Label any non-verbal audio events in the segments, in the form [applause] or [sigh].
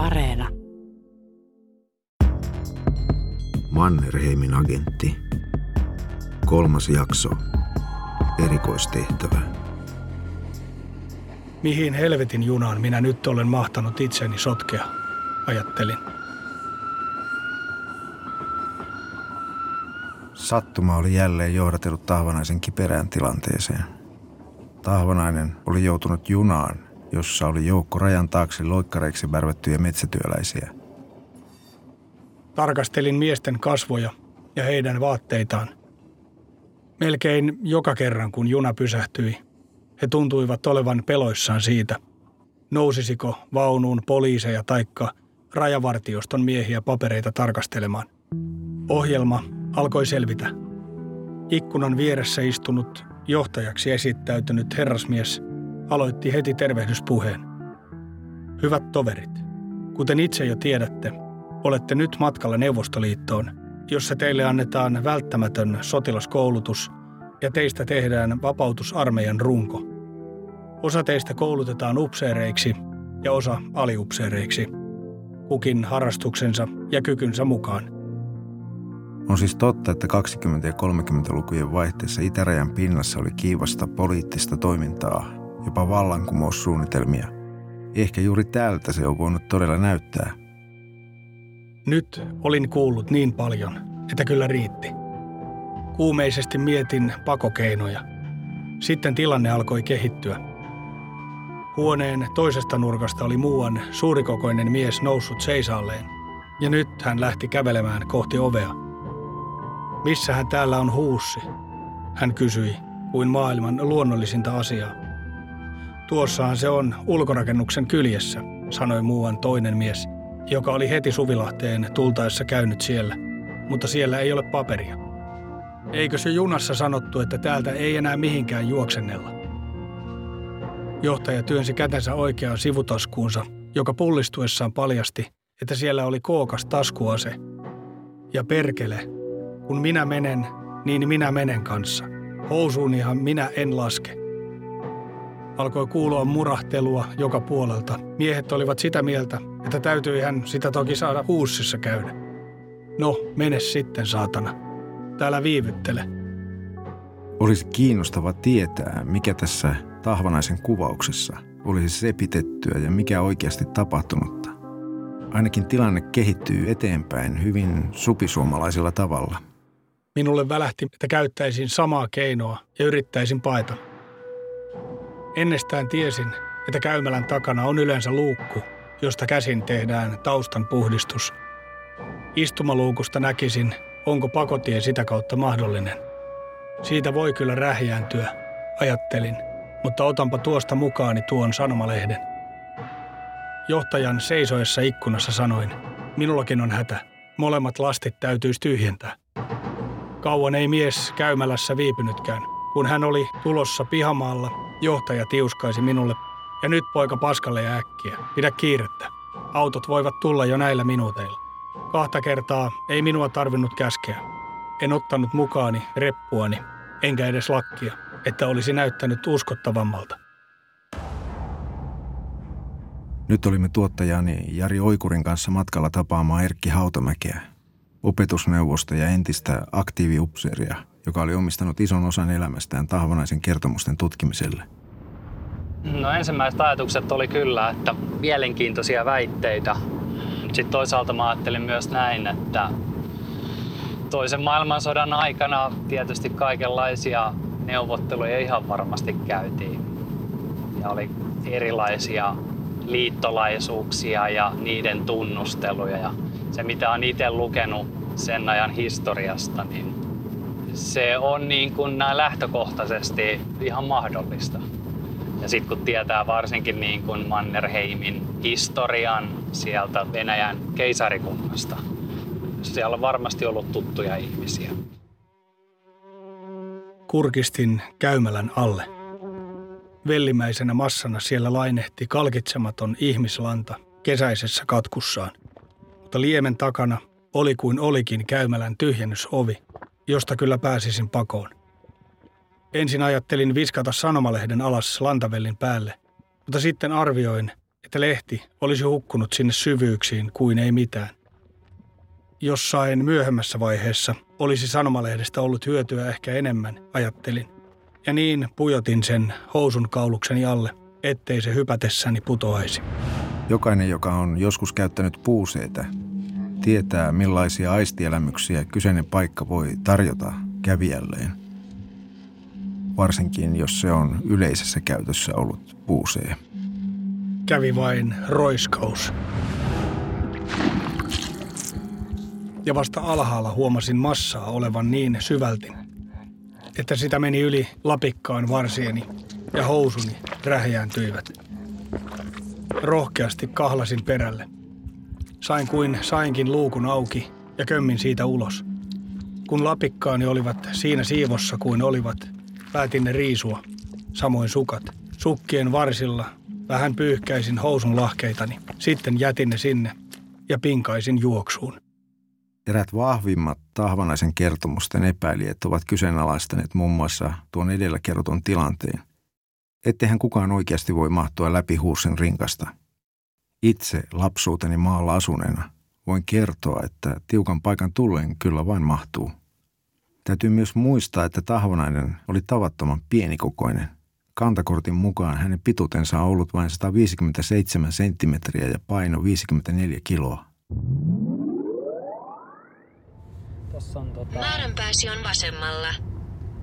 Areena. Mannerheimin agentti. Kolmas jakso. Erikoistehtävä. Mihin helvetin junaan minä nyt olen mahtanut itseni sotkea, ajattelin. Sattuma oli jälleen johdatellut Tahvanaisen kiperään tilanteeseen. Tahvanainen oli joutunut junaan, jossa oli joukko rajan taakse loikkareiksi värvättyjä metsätyöläisiä. Tarkastelin miesten kasvoja ja heidän vaatteitaan. Melkein joka kerran, kun juna pysähtyi, he tuntuivat olevan peloissaan siitä, nousisiko vaunuun poliiseja taikka rajavartioston miehiä papereita tarkastelemaan. Ohjelma alkoi selvitä. Ikkunan vieressä istunut johtajaksi esittäytynyt herrasmies aloitti heti tervehdyspuheen. Hyvät toverit, kuten itse jo tiedätte, olette nyt matkalla Neuvostoliittoon, jossa teille annetaan välttämätön sotilaskoulutus ja teistä tehdään vapautusarmeijan runko. Osa teistä koulutetaan upseereiksi ja osa aliupseereiksi, kukin harrastuksensa ja kykynsä mukaan – on siis totta, että 20- ja 30-lukujen vaihteessa itärajan pinnassa oli kiivasta poliittista toimintaa, jopa vallankumoussuunnitelmia. Ehkä juuri täältä se on voinut todella näyttää. Nyt olin kuullut niin paljon, että kyllä riitti. Kuumeisesti mietin pakokeinoja. Sitten tilanne alkoi kehittyä. Huoneen toisesta nurkasta oli muuan suurikokoinen mies noussut seisaalleen, ja nyt hän lähti kävelemään kohti ovea. Missähän täällä on huussi? Hän kysyi, kuin maailman luonnollisinta asiaa. Tuossahan se on ulkorakennuksen kyljessä, sanoi muuan toinen mies, joka oli heti Suvilahteen tultaessa käynyt siellä, mutta siellä ei ole paperia. Eikö se junassa sanottu, että täältä ei enää mihinkään juoksennella? Johtaja työnsi kätensä oikeaan sivutaskuunsa, joka pullistuessaan paljasti, että siellä oli kookas taskuase. Ja perkele, kun minä menen, niin minä menen kanssa. Housuunihan minä en laske. Alkoi kuulua murahtelua joka puolelta. Miehet olivat sitä mieltä, että täytyi hän sitä toki saada huussissa käydä. No, mene sitten, saatana. Täällä viivyttele. Olisi kiinnostava tietää, mikä tässä Tahvanaisen kuvauksessa olisi sepitettyä ja mikä oikeasti tapahtunutta. Ainakin tilanne kehittyy eteenpäin hyvin supisuomalaisella tavalla – Minulle välähti, että käyttäisin samaa keinoa ja yrittäisin paeta. Ennestään tiesin, että käymälän takana on yleensä luukku, josta käsin tehdään taustan puhdistus. Istumaluukusta näkisin, onko pakotie sitä kautta mahdollinen. Siitä voi kyllä rähjääntyä, ajattelin, mutta otanpa tuosta mukaani tuon sanomalehden. Johtajan seisoessa ikkunassa sanoin, minullakin on hätä. Molemmat lastit täytyisi tyhjentää. Kauan ei mies käymälässä viipynytkään. Kun hän oli tulossa pihamaalla, johtaja tiuskaisi minulle. Ja nyt poika paskalle ja äkkiä. Pidä kiirettä. Autot voivat tulla jo näillä minuuteilla. Kahta kertaa ei minua tarvinnut käskeä. En ottanut mukaani reppuani, enkä edes lakkia, että olisi näyttänyt uskottavammalta. Nyt olimme tuottajani Jari Oikurin kanssa matkalla tapaamaan Erkki Hautamäkeä, opetusneuvosta ja entistä aktiiviupseeria, joka oli omistanut ison osan elämästään tahvanaisen kertomusten tutkimiselle. No ensimmäiset ajatukset oli kyllä, että mielenkiintoisia väitteitä. Sitten toisaalta mä ajattelin myös näin, että toisen maailmansodan aikana tietysti kaikenlaisia neuvotteluja ihan varmasti käytiin. Ja oli erilaisia liittolaisuuksia ja niiden tunnusteluja. Ja se, mitä on itse lukenut sen ajan historiasta, niin se on niin kuin näin lähtökohtaisesti ihan mahdollista. Ja sitten kun tietää varsinkin niin kuin Mannerheimin historian sieltä Venäjän keisarikunnasta, siellä on varmasti ollut tuttuja ihmisiä. Kurkistin käymälän alle. Vellimäisenä massana siellä lainehti kalkitsematon ihmislanta kesäisessä katkussaan – mutta liemen takana oli kuin olikin käymälän tyhjennysovi, josta kyllä pääsisin pakoon. Ensin ajattelin viskata sanomalehden alas lantavellin päälle, mutta sitten arvioin, että lehti olisi hukkunut sinne syvyyksiin kuin ei mitään. Jossain myöhemmässä vaiheessa olisi sanomalehdestä ollut hyötyä ehkä enemmän, ajattelin. Ja niin pujotin sen housun kaulukseni alle, ettei se hypätessäni putoaisi. Jokainen, joka on joskus käyttänyt puuseitä, tietää millaisia aistielämyksiä kyseinen paikka voi tarjota kävijälleen. Varsinkin, jos se on yleisessä käytössä ollut puusee. Kävi vain roiskaus. Ja vasta alhaalla huomasin massaa olevan niin syvälti, että sitä meni yli lapikkaan varsieni ja housuni rähjääntyivät. Rohkeasti kahlasin perälle. Sain kuin sainkin luukun auki ja kömmin siitä ulos. Kun lapikkaani olivat siinä siivossa kuin olivat, päätin ne riisua, samoin sukat. Sukkien varsilla vähän pyyhkäisin housun lahkeitani, sitten jätin ne sinne ja pinkaisin juoksuun. Erät vahvimmat tahvanaisen kertomusten epäilijät ovat kyseenalaistaneet muun muassa tuon edellä kerrotun tilanteen. Etteihän kukaan oikeasti voi mahtua läpi huusin rinkasta. Itse lapsuuteni maalla asuneena voin kertoa, että tiukan paikan tullen kyllä vain mahtuu. Täytyy myös muistaa, että tahvanainen oli tavattoman pienikokoinen. Kantakortin mukaan hänen pituutensa on ollut vain 157 senttimetriä ja paino 54 kiloa. Tossa on tota... Määränpääsi on vasemmalla.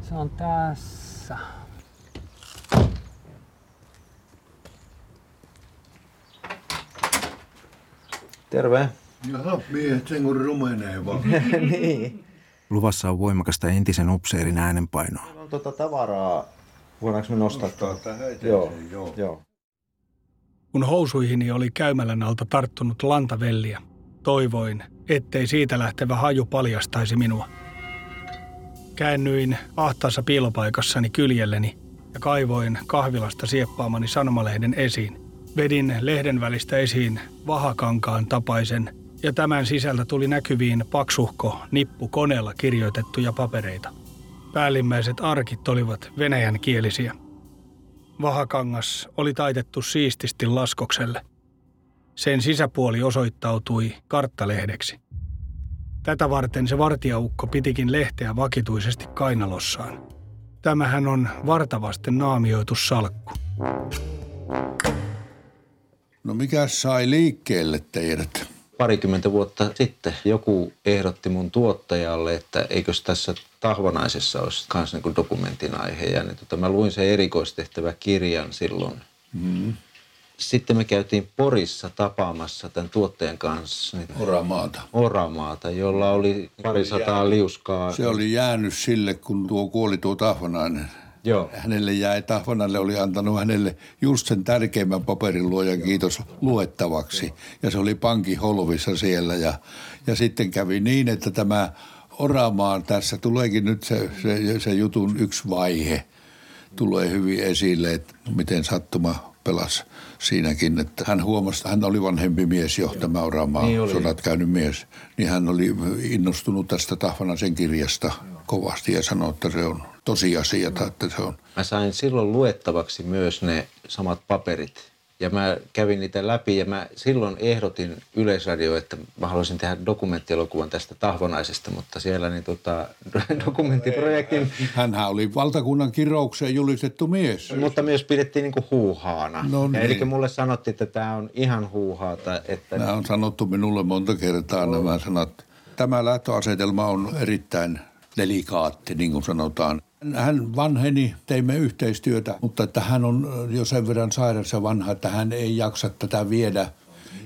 Se on tässä. Terve. Jaha, miehet sen kun rumenee vaan. [laughs] niin. Luvassa on voimakasta entisen upseerin äänenpainoa. Meillä on tota tavaraa. Voidaanko me nostaa? Nostaa tähän eteen Joo, joo. joo. Kun housuihini oli käymälän alta tarttunut lantavelliä, toivoin, ettei siitä lähtevä haju paljastaisi minua. Käännyin ahtaassa piilopaikassani kyljelleni ja kaivoin kahvilasta sieppaamani sanomalehden esiin. Vedin lehden välistä esiin vahakankaan tapaisen ja tämän sisältä tuli näkyviin paksuhko nippu koneella kirjoitettuja papereita. Päällimmäiset arkit olivat venäjän kielisiä. Vahakangas oli taitettu siististi laskokselle. Sen sisäpuoli osoittautui karttalehdeksi. Tätä varten se vartijaukko pitikin lehteä vakituisesti kainalossaan. Tämähän on vartavasten naamioitu salkku. No mikä sai liikkeelle teidät? Parikymmentä vuotta sitten joku ehdotti mun tuottajalle, että eikös tässä Tahvanaisessa olisi myös niin dokumentin aihe. Ja niin, tota, mä luin sen erikoistehtävä kirjan silloin. Mm. Sitten me käytiin Porissa tapaamassa tämän tuottajan kanssa niin Oramaata. oramaata, jolla oli parisataa liuskaa. Se oli jäänyt sille, kun tuo kuoli tuo Tahvanainen. Joo. Hänelle jäi, Tahvanalle oli antanut hänelle just sen tärkeimmän paperin luojan kiitos luettavaksi. Ja se oli pankin holvissa siellä. Ja, ja sitten kävi niin, että tämä Oramaan tässä tuleekin nyt se, se, se jutun yksi vaihe. Tulee hyvin esille, että miten sattuma pelasi siinäkin, että hän huomasi, että hän oli vanhempi mies jo, tämä Oramaan Niin oli. sodat käynyt mies. Niin hän oli innostunut tästä Tahvanaisen kirjasta kovasti ja sanoi, että se on tosiasia, että se on Mä sain silloin luettavaksi myös ne samat paperit. Ja mä kävin niitä läpi ja mä silloin ehdotin Yleisradio, että mä haluaisin tehdä dokumenttielokuvan tästä Tahvonaisesta, mutta siellä niin tota, [laughs] dokumenttiprojektin, Hänhän oli valtakunnan kiroukseen julistettu mies. mutta myös pidettiin niinku huuhaana. No ja niin. eli mulle sanottiin, että tämä on ihan huuhaata, että Nämä on sanottu minulle monta kertaa nämä sanat. Tämä lähtöasetelma on erittäin delikaatti, niin kuin sanotaan. Hän vanheni, teimme yhteistyötä, mutta että hän on jo sen verran sairas ja vanha, että hän ei jaksa tätä viedä.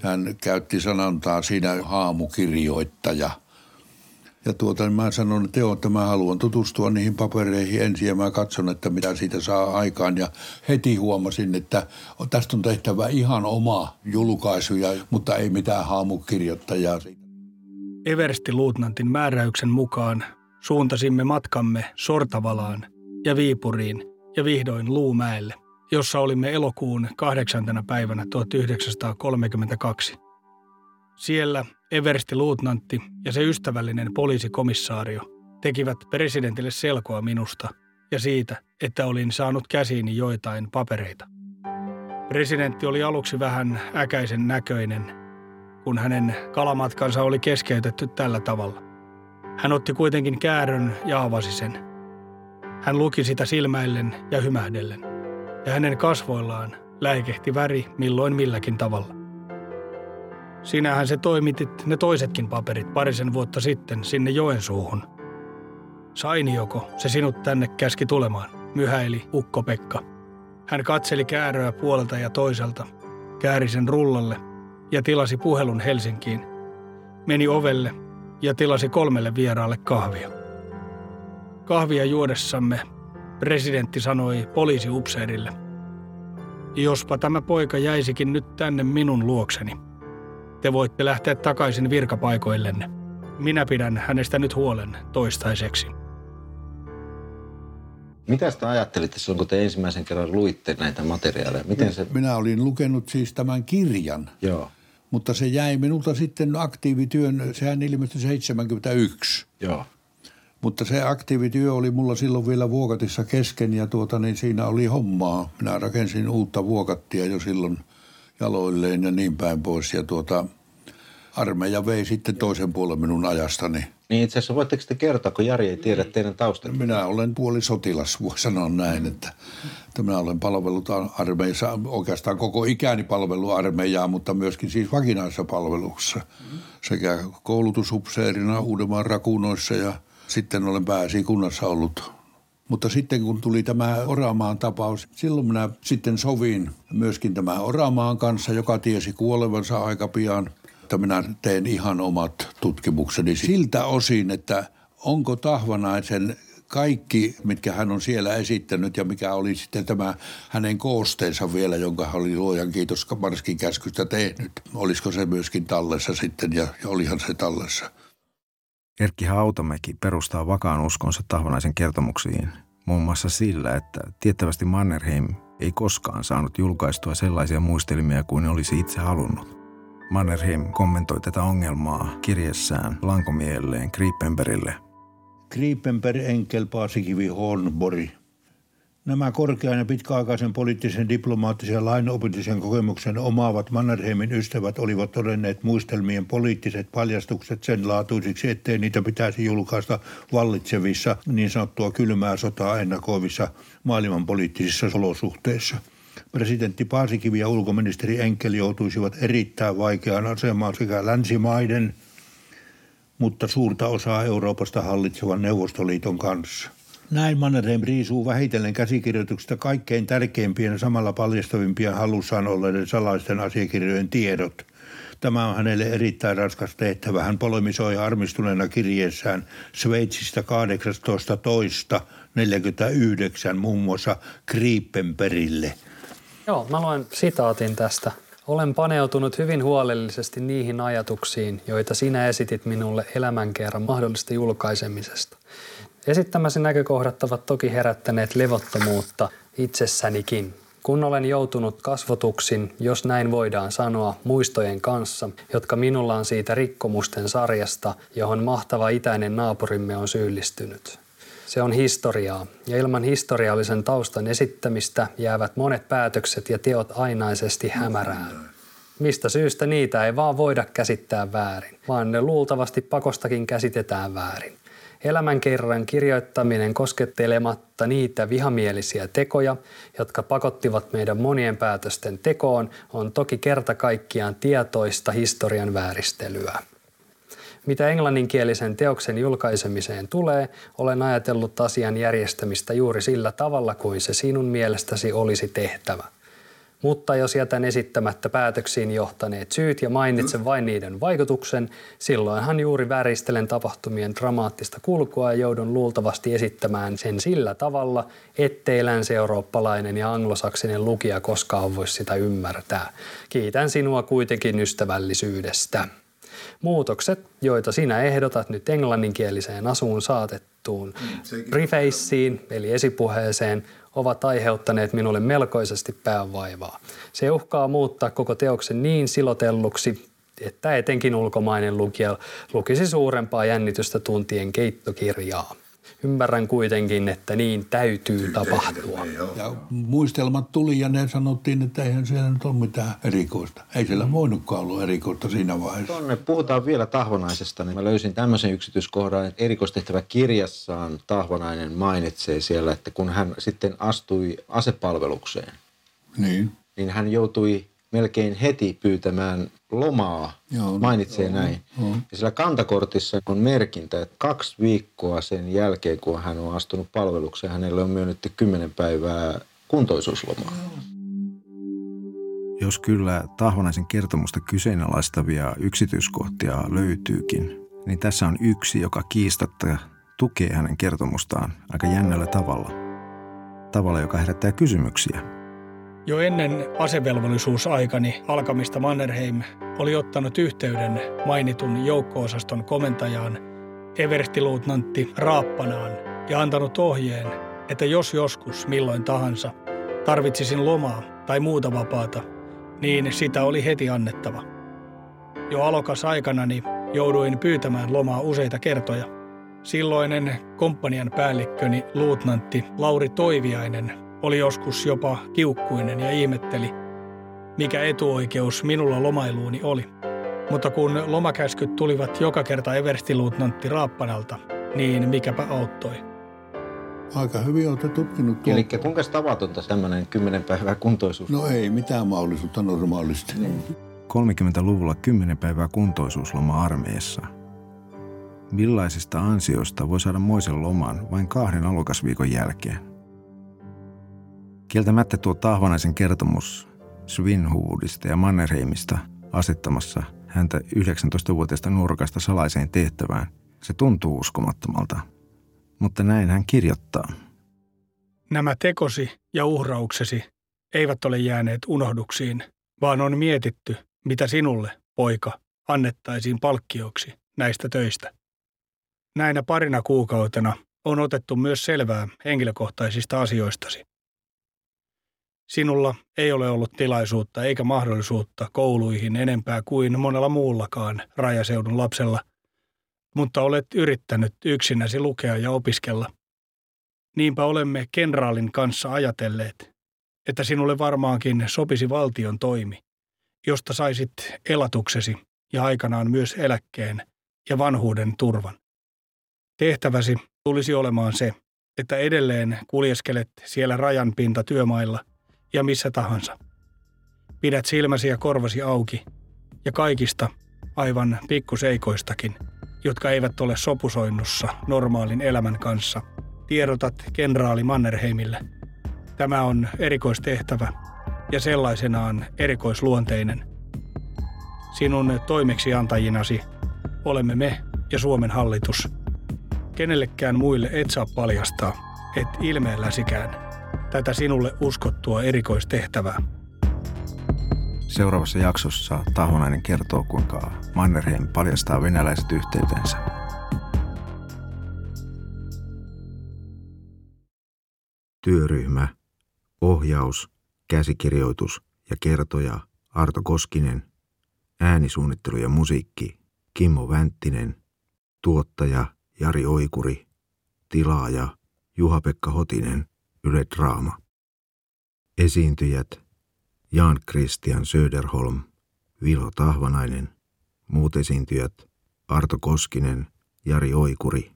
Hän käytti sanontaa siinä haamukirjoittaja. Ja tuota, niin mä sanon, että joo, että mä haluan tutustua niihin papereihin ensin ja mä katson, että mitä siitä saa aikaan. Ja heti huomasin, että tästä on tehtävä ihan oma julkaisuja, mutta ei mitään haamukirjoittajaa. Eversti-luutnantin määräyksen mukaan suuntasimme matkamme Sortavalaan ja Viipuriin ja vihdoin Luumäelle, jossa olimme elokuun kahdeksantena päivänä 1932. Siellä Eversti-luutnantti ja se ystävällinen poliisikomisaario tekivät presidentille selkoa minusta ja siitä, että olin saanut käsiini joitain papereita. Presidentti oli aluksi vähän äkäisen näköinen, kun hänen kalamatkansa oli keskeytetty tällä tavalla. Hän otti kuitenkin käärön ja avasi sen. Hän luki sitä silmäillen ja hymähdellen, ja hänen kasvoillaan läikehti väri milloin milläkin tavalla. Sinähän se toimitit ne toisetkin paperit parisen vuotta sitten sinne Joensuuhun. Sainioko se sinut tänne käski tulemaan, myhäili Ukko-Pekka. Hän katseli kääröä puolelta ja toiselta, kääri sen rullalle ja tilasi puhelun Helsinkiin. Meni ovelle ja tilasi kolmelle vieraalle kahvia. Kahvia juodessamme presidentti sanoi poliisiupseerille. Jospa tämä poika jäisikin nyt tänne minun luokseni. Te voitte lähteä takaisin virkapaikoillenne. Minä pidän hänestä nyt huolen toistaiseksi. Mitä sitä ajattelitte silloin, kun te ensimmäisen kerran luitte näitä materiaaleja? Miten se... Minä olin lukenut siis tämän kirjan, Joo, mutta se jäi minulta sitten aktiivityön, sehän ilmestyi 71. joo. Mutta se aktiivityö oli mulla silloin vielä vuokatissa kesken ja tuota, niin siinä oli hommaa. Minä rakensin uutta vuokattia jo silloin jaloilleen ja niin päin pois. Ja tuota, armeija vei sitten toisen puolen minun ajastani. Niin itse asiassa voitteko te kertoa, kun Jari ei tiedä teidän taustaa? Minä olen puoli sotilas, voi sanoa näin, että, että minä olen palvellut armeijassa, oikeastaan koko ikäni palvellut armeijaa, mutta myöskin siis vakinaisessa palveluksessa. Sekä koulutusupseerina Uudenmaan rakunoissa ja sitten olen pääesikunnassa ollut. Mutta sitten kun tuli tämä Oramaan tapaus, silloin minä sitten sovin myöskin tämä Oramaan kanssa, joka tiesi kuolevansa aika pian, että minä teen ihan omat tutkimukseni siltä osin, että onko Tahvanaisen kaikki, mitkä hän on siellä esittänyt ja mikä oli sitten tämä hänen koosteensa vielä, jonka hän oli luojan kiitos Marskin käskystä tehnyt. Olisiko se myöskin tallessa sitten ja, ja olihan se tallessa. Erkki Hautamäki perustaa vakaan uskonsa Tahvanaisen kertomuksiin muun muassa sillä, että tiettävästi Mannerheim ei koskaan saanut julkaistua sellaisia muistelmia kuin olisi itse halunnut. Mannerheim kommentoi tätä ongelmaa kirjessään lankomielleen Krippenbergille. Kripenberg, Enkel, Paasikivi, Hornbori. Nämä korkean ja pitkäaikaisen poliittisen, diplomaattisen ja lainopillisen kokemuksen omaavat Mannerheimin ystävät olivat todenneet muistelmien poliittiset paljastukset sen laatuisiksi, ettei niitä pitäisi julkaista vallitsevissa niin sanottua kylmää sotaa ennakoivissa maailmanpoliittisissa olosuhteissa. Presidentti Paasikivi ja ulkoministeri Enkel joutuisivat erittäin vaikeaan asemaan sekä länsimaiden, mutta suurta osaa Euroopasta hallitsevan Neuvostoliiton kanssa. Näin Mannerheim riisuu vähitellen käsikirjoituksesta kaikkein tärkeimpien ja samalla paljastavimpien halussaan olleiden salaisten asiakirjojen tiedot. Tämä on hänelle erittäin raskas tehtävä. Hän polemisoi armistuneena kirjeessään Sveitsistä 18.2.49 muun muassa Kriippenperille. Joo, mä luen sitaatin tästä. Olen paneutunut hyvin huolellisesti niihin ajatuksiin, joita sinä esitit minulle elämänkerran mahdollista julkaisemisesta. Esittämäsi näkökohdat ovat toki herättäneet levottomuutta itsessänikin. Kun olen joutunut kasvotuksin, jos näin voidaan sanoa, muistojen kanssa, jotka minulla on siitä rikkomusten sarjasta, johon mahtava itäinen naapurimme on syyllistynyt. Se on historiaa, ja ilman historiallisen taustan esittämistä jäävät monet päätökset ja teot ainaisesti hämärään. Mistä syystä niitä ei vaan voida käsittää väärin, vaan ne luultavasti pakostakin käsitetään väärin. Elämänkerran kirjoittaminen koskettelematta niitä vihamielisiä tekoja, jotka pakottivat meidän monien päätösten tekoon, on toki kerta kaikkiaan tietoista historian vääristelyä. Mitä englanninkielisen teoksen julkaisemiseen tulee, olen ajatellut asian järjestämistä juuri sillä tavalla kuin se sinun mielestäsi olisi tehtävä. Mutta jos jätän esittämättä päätöksiin johtaneet syyt ja mainitsen vain niiden vaikutuksen, silloinhan juuri väristelen tapahtumien dramaattista kulkua ja joudun luultavasti esittämään sen sillä tavalla, ettei länsi-eurooppalainen ja anglosaksinen lukija koskaan voi sitä ymmärtää. Kiitän sinua kuitenkin ystävällisyydestä. Muutokset, joita sinä ehdotat nyt englanninkieliseen asuun saatettuun prefaceen, eli esipuheeseen, ovat aiheuttaneet minulle melkoisesti päänvaivaa. Se uhkaa muuttaa koko teoksen niin silotelluksi, että etenkin ulkomainen lukija lukisi suurempaa jännitystä tuntien keittokirjaa. Ymmärrän kuitenkin, että niin täytyy tapahtua. Ja muistelmat tuli ja ne sanottiin, että eihän siellä nyt ole mitään erikoista. Ei siellä voinutkaan olla erikoista siinä vaiheessa. Tuonne puhutaan vielä Tahvonaisesta, niin mä löysin tämmöisen yksityiskohdan, että erikoistehtävä kirjassaan Tahvonainen mainitsee siellä, että kun hän sitten astui asepalvelukseen, Niin. niin hän joutui melkein heti pyytämään lomaa, Joo, mainitsee joo, näin. joo. Ja sillä kantakortissa on merkintä, että kaksi viikkoa sen jälkeen, kun hän on astunut palvelukseen, hänelle on myönnetty kymmenen päivää kuntoisuuslomaa. Jos kyllä Tahvanaisen kertomusta kyseenalaistavia yksityiskohtia löytyykin, niin tässä on yksi, joka kiistatta tukee hänen kertomustaan aika jännällä tavalla. Tavalla, joka herättää kysymyksiä. Jo ennen asevelvollisuusaikani alkamista Mannerheim oli ottanut yhteyden mainitun joukko-osaston komentajaan everstiluutnantti Raappanaan ja antanut ohjeen, että jos joskus milloin tahansa tarvitsisin lomaa tai muuta vapaata, niin sitä oli heti annettava. Jo alokas aikanani jouduin pyytämään lomaa useita kertoja. Silloinen komppanian päällikköni luutnantti Lauri Toiviainen oli joskus jopa kiukkuinen ja ihmetteli, mikä etuoikeus minulla lomailuuni oli. Mutta kun lomakäskyt tulivat joka kerta everstiluutnantti Raappanalta, niin mikäpä auttoi. Aika hyvin olette tutkinut tuon. Eli kuinka tavatonta tämmöinen kymmenen päivää kuntoisuus? No ei mitään mahdollisuutta normaalisti. 30-luvulla 10 päivää kuntoisuusloma armeijassa. Millaisista ansioista voi saada moisen loman vain kahden alokasviikon jälkeen? Kieltämättä tuo Tahvanaisen kertomus Svinhuvudista ja Mannerheimista asettamassa häntä 19-vuotiaasta nuorukasta salaiseen tehtävään, se tuntuu uskomattomalta. Mutta näin hän kirjoittaa. Nämä tekosi ja uhrauksesi eivät ole jääneet unohduksiin, vaan on mietitty, mitä sinulle, poika, annettaisiin palkkioksi näistä töistä. Näinä parina kuukautena on otettu myös selvää henkilökohtaisista asioistasi. Sinulla ei ole ollut tilaisuutta eikä mahdollisuutta kouluihin enempää kuin monella muullakaan rajaseudun lapsella, mutta olet yrittänyt yksinäsi lukea ja opiskella. Niinpä olemme kenraalin kanssa ajatelleet, että sinulle varmaankin sopisi valtion toimi, josta saisit elatuksesi ja aikanaan myös eläkkeen ja vanhuuden turvan. Tehtäväsi tulisi olemaan se, että edelleen kuljeskelet siellä rajanpinta työmailla ja missä tahansa. Pidät silmäsi ja korvasi auki ja kaikista aivan pikkuseikoistakin, jotka eivät ole sopusoinnussa normaalin elämän kanssa, tiedotat kenraali Mannerheimille. Tämä on erikoistehtävä ja sellaisenaan erikoisluonteinen. Sinun toimeksiantajinasi olemme me ja Suomen hallitus. Kenellekään muille et saa paljastaa, et ilmeelläsikään tätä sinulle uskottua erikoistehtävää. Seuraavassa jaksossa Tahvonainen kertoo, kuinka Mannerheim paljastaa venäläiset yhteytensä. Työryhmä, ohjaus, käsikirjoitus ja kertoja Arto Koskinen, äänisuunnittelu ja musiikki Kimmo Vänttinen, tuottaja Jari Oikuri, tilaaja Juha-Pekka Hotinen, Yle Draama. Esiintyjät Jan Christian Söderholm, Vilo Tahvanainen, muut esiintyjät Arto Koskinen, Jari Oikuri,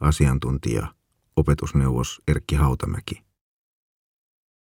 asiantuntija, opetusneuvos Erkki Hautamäki.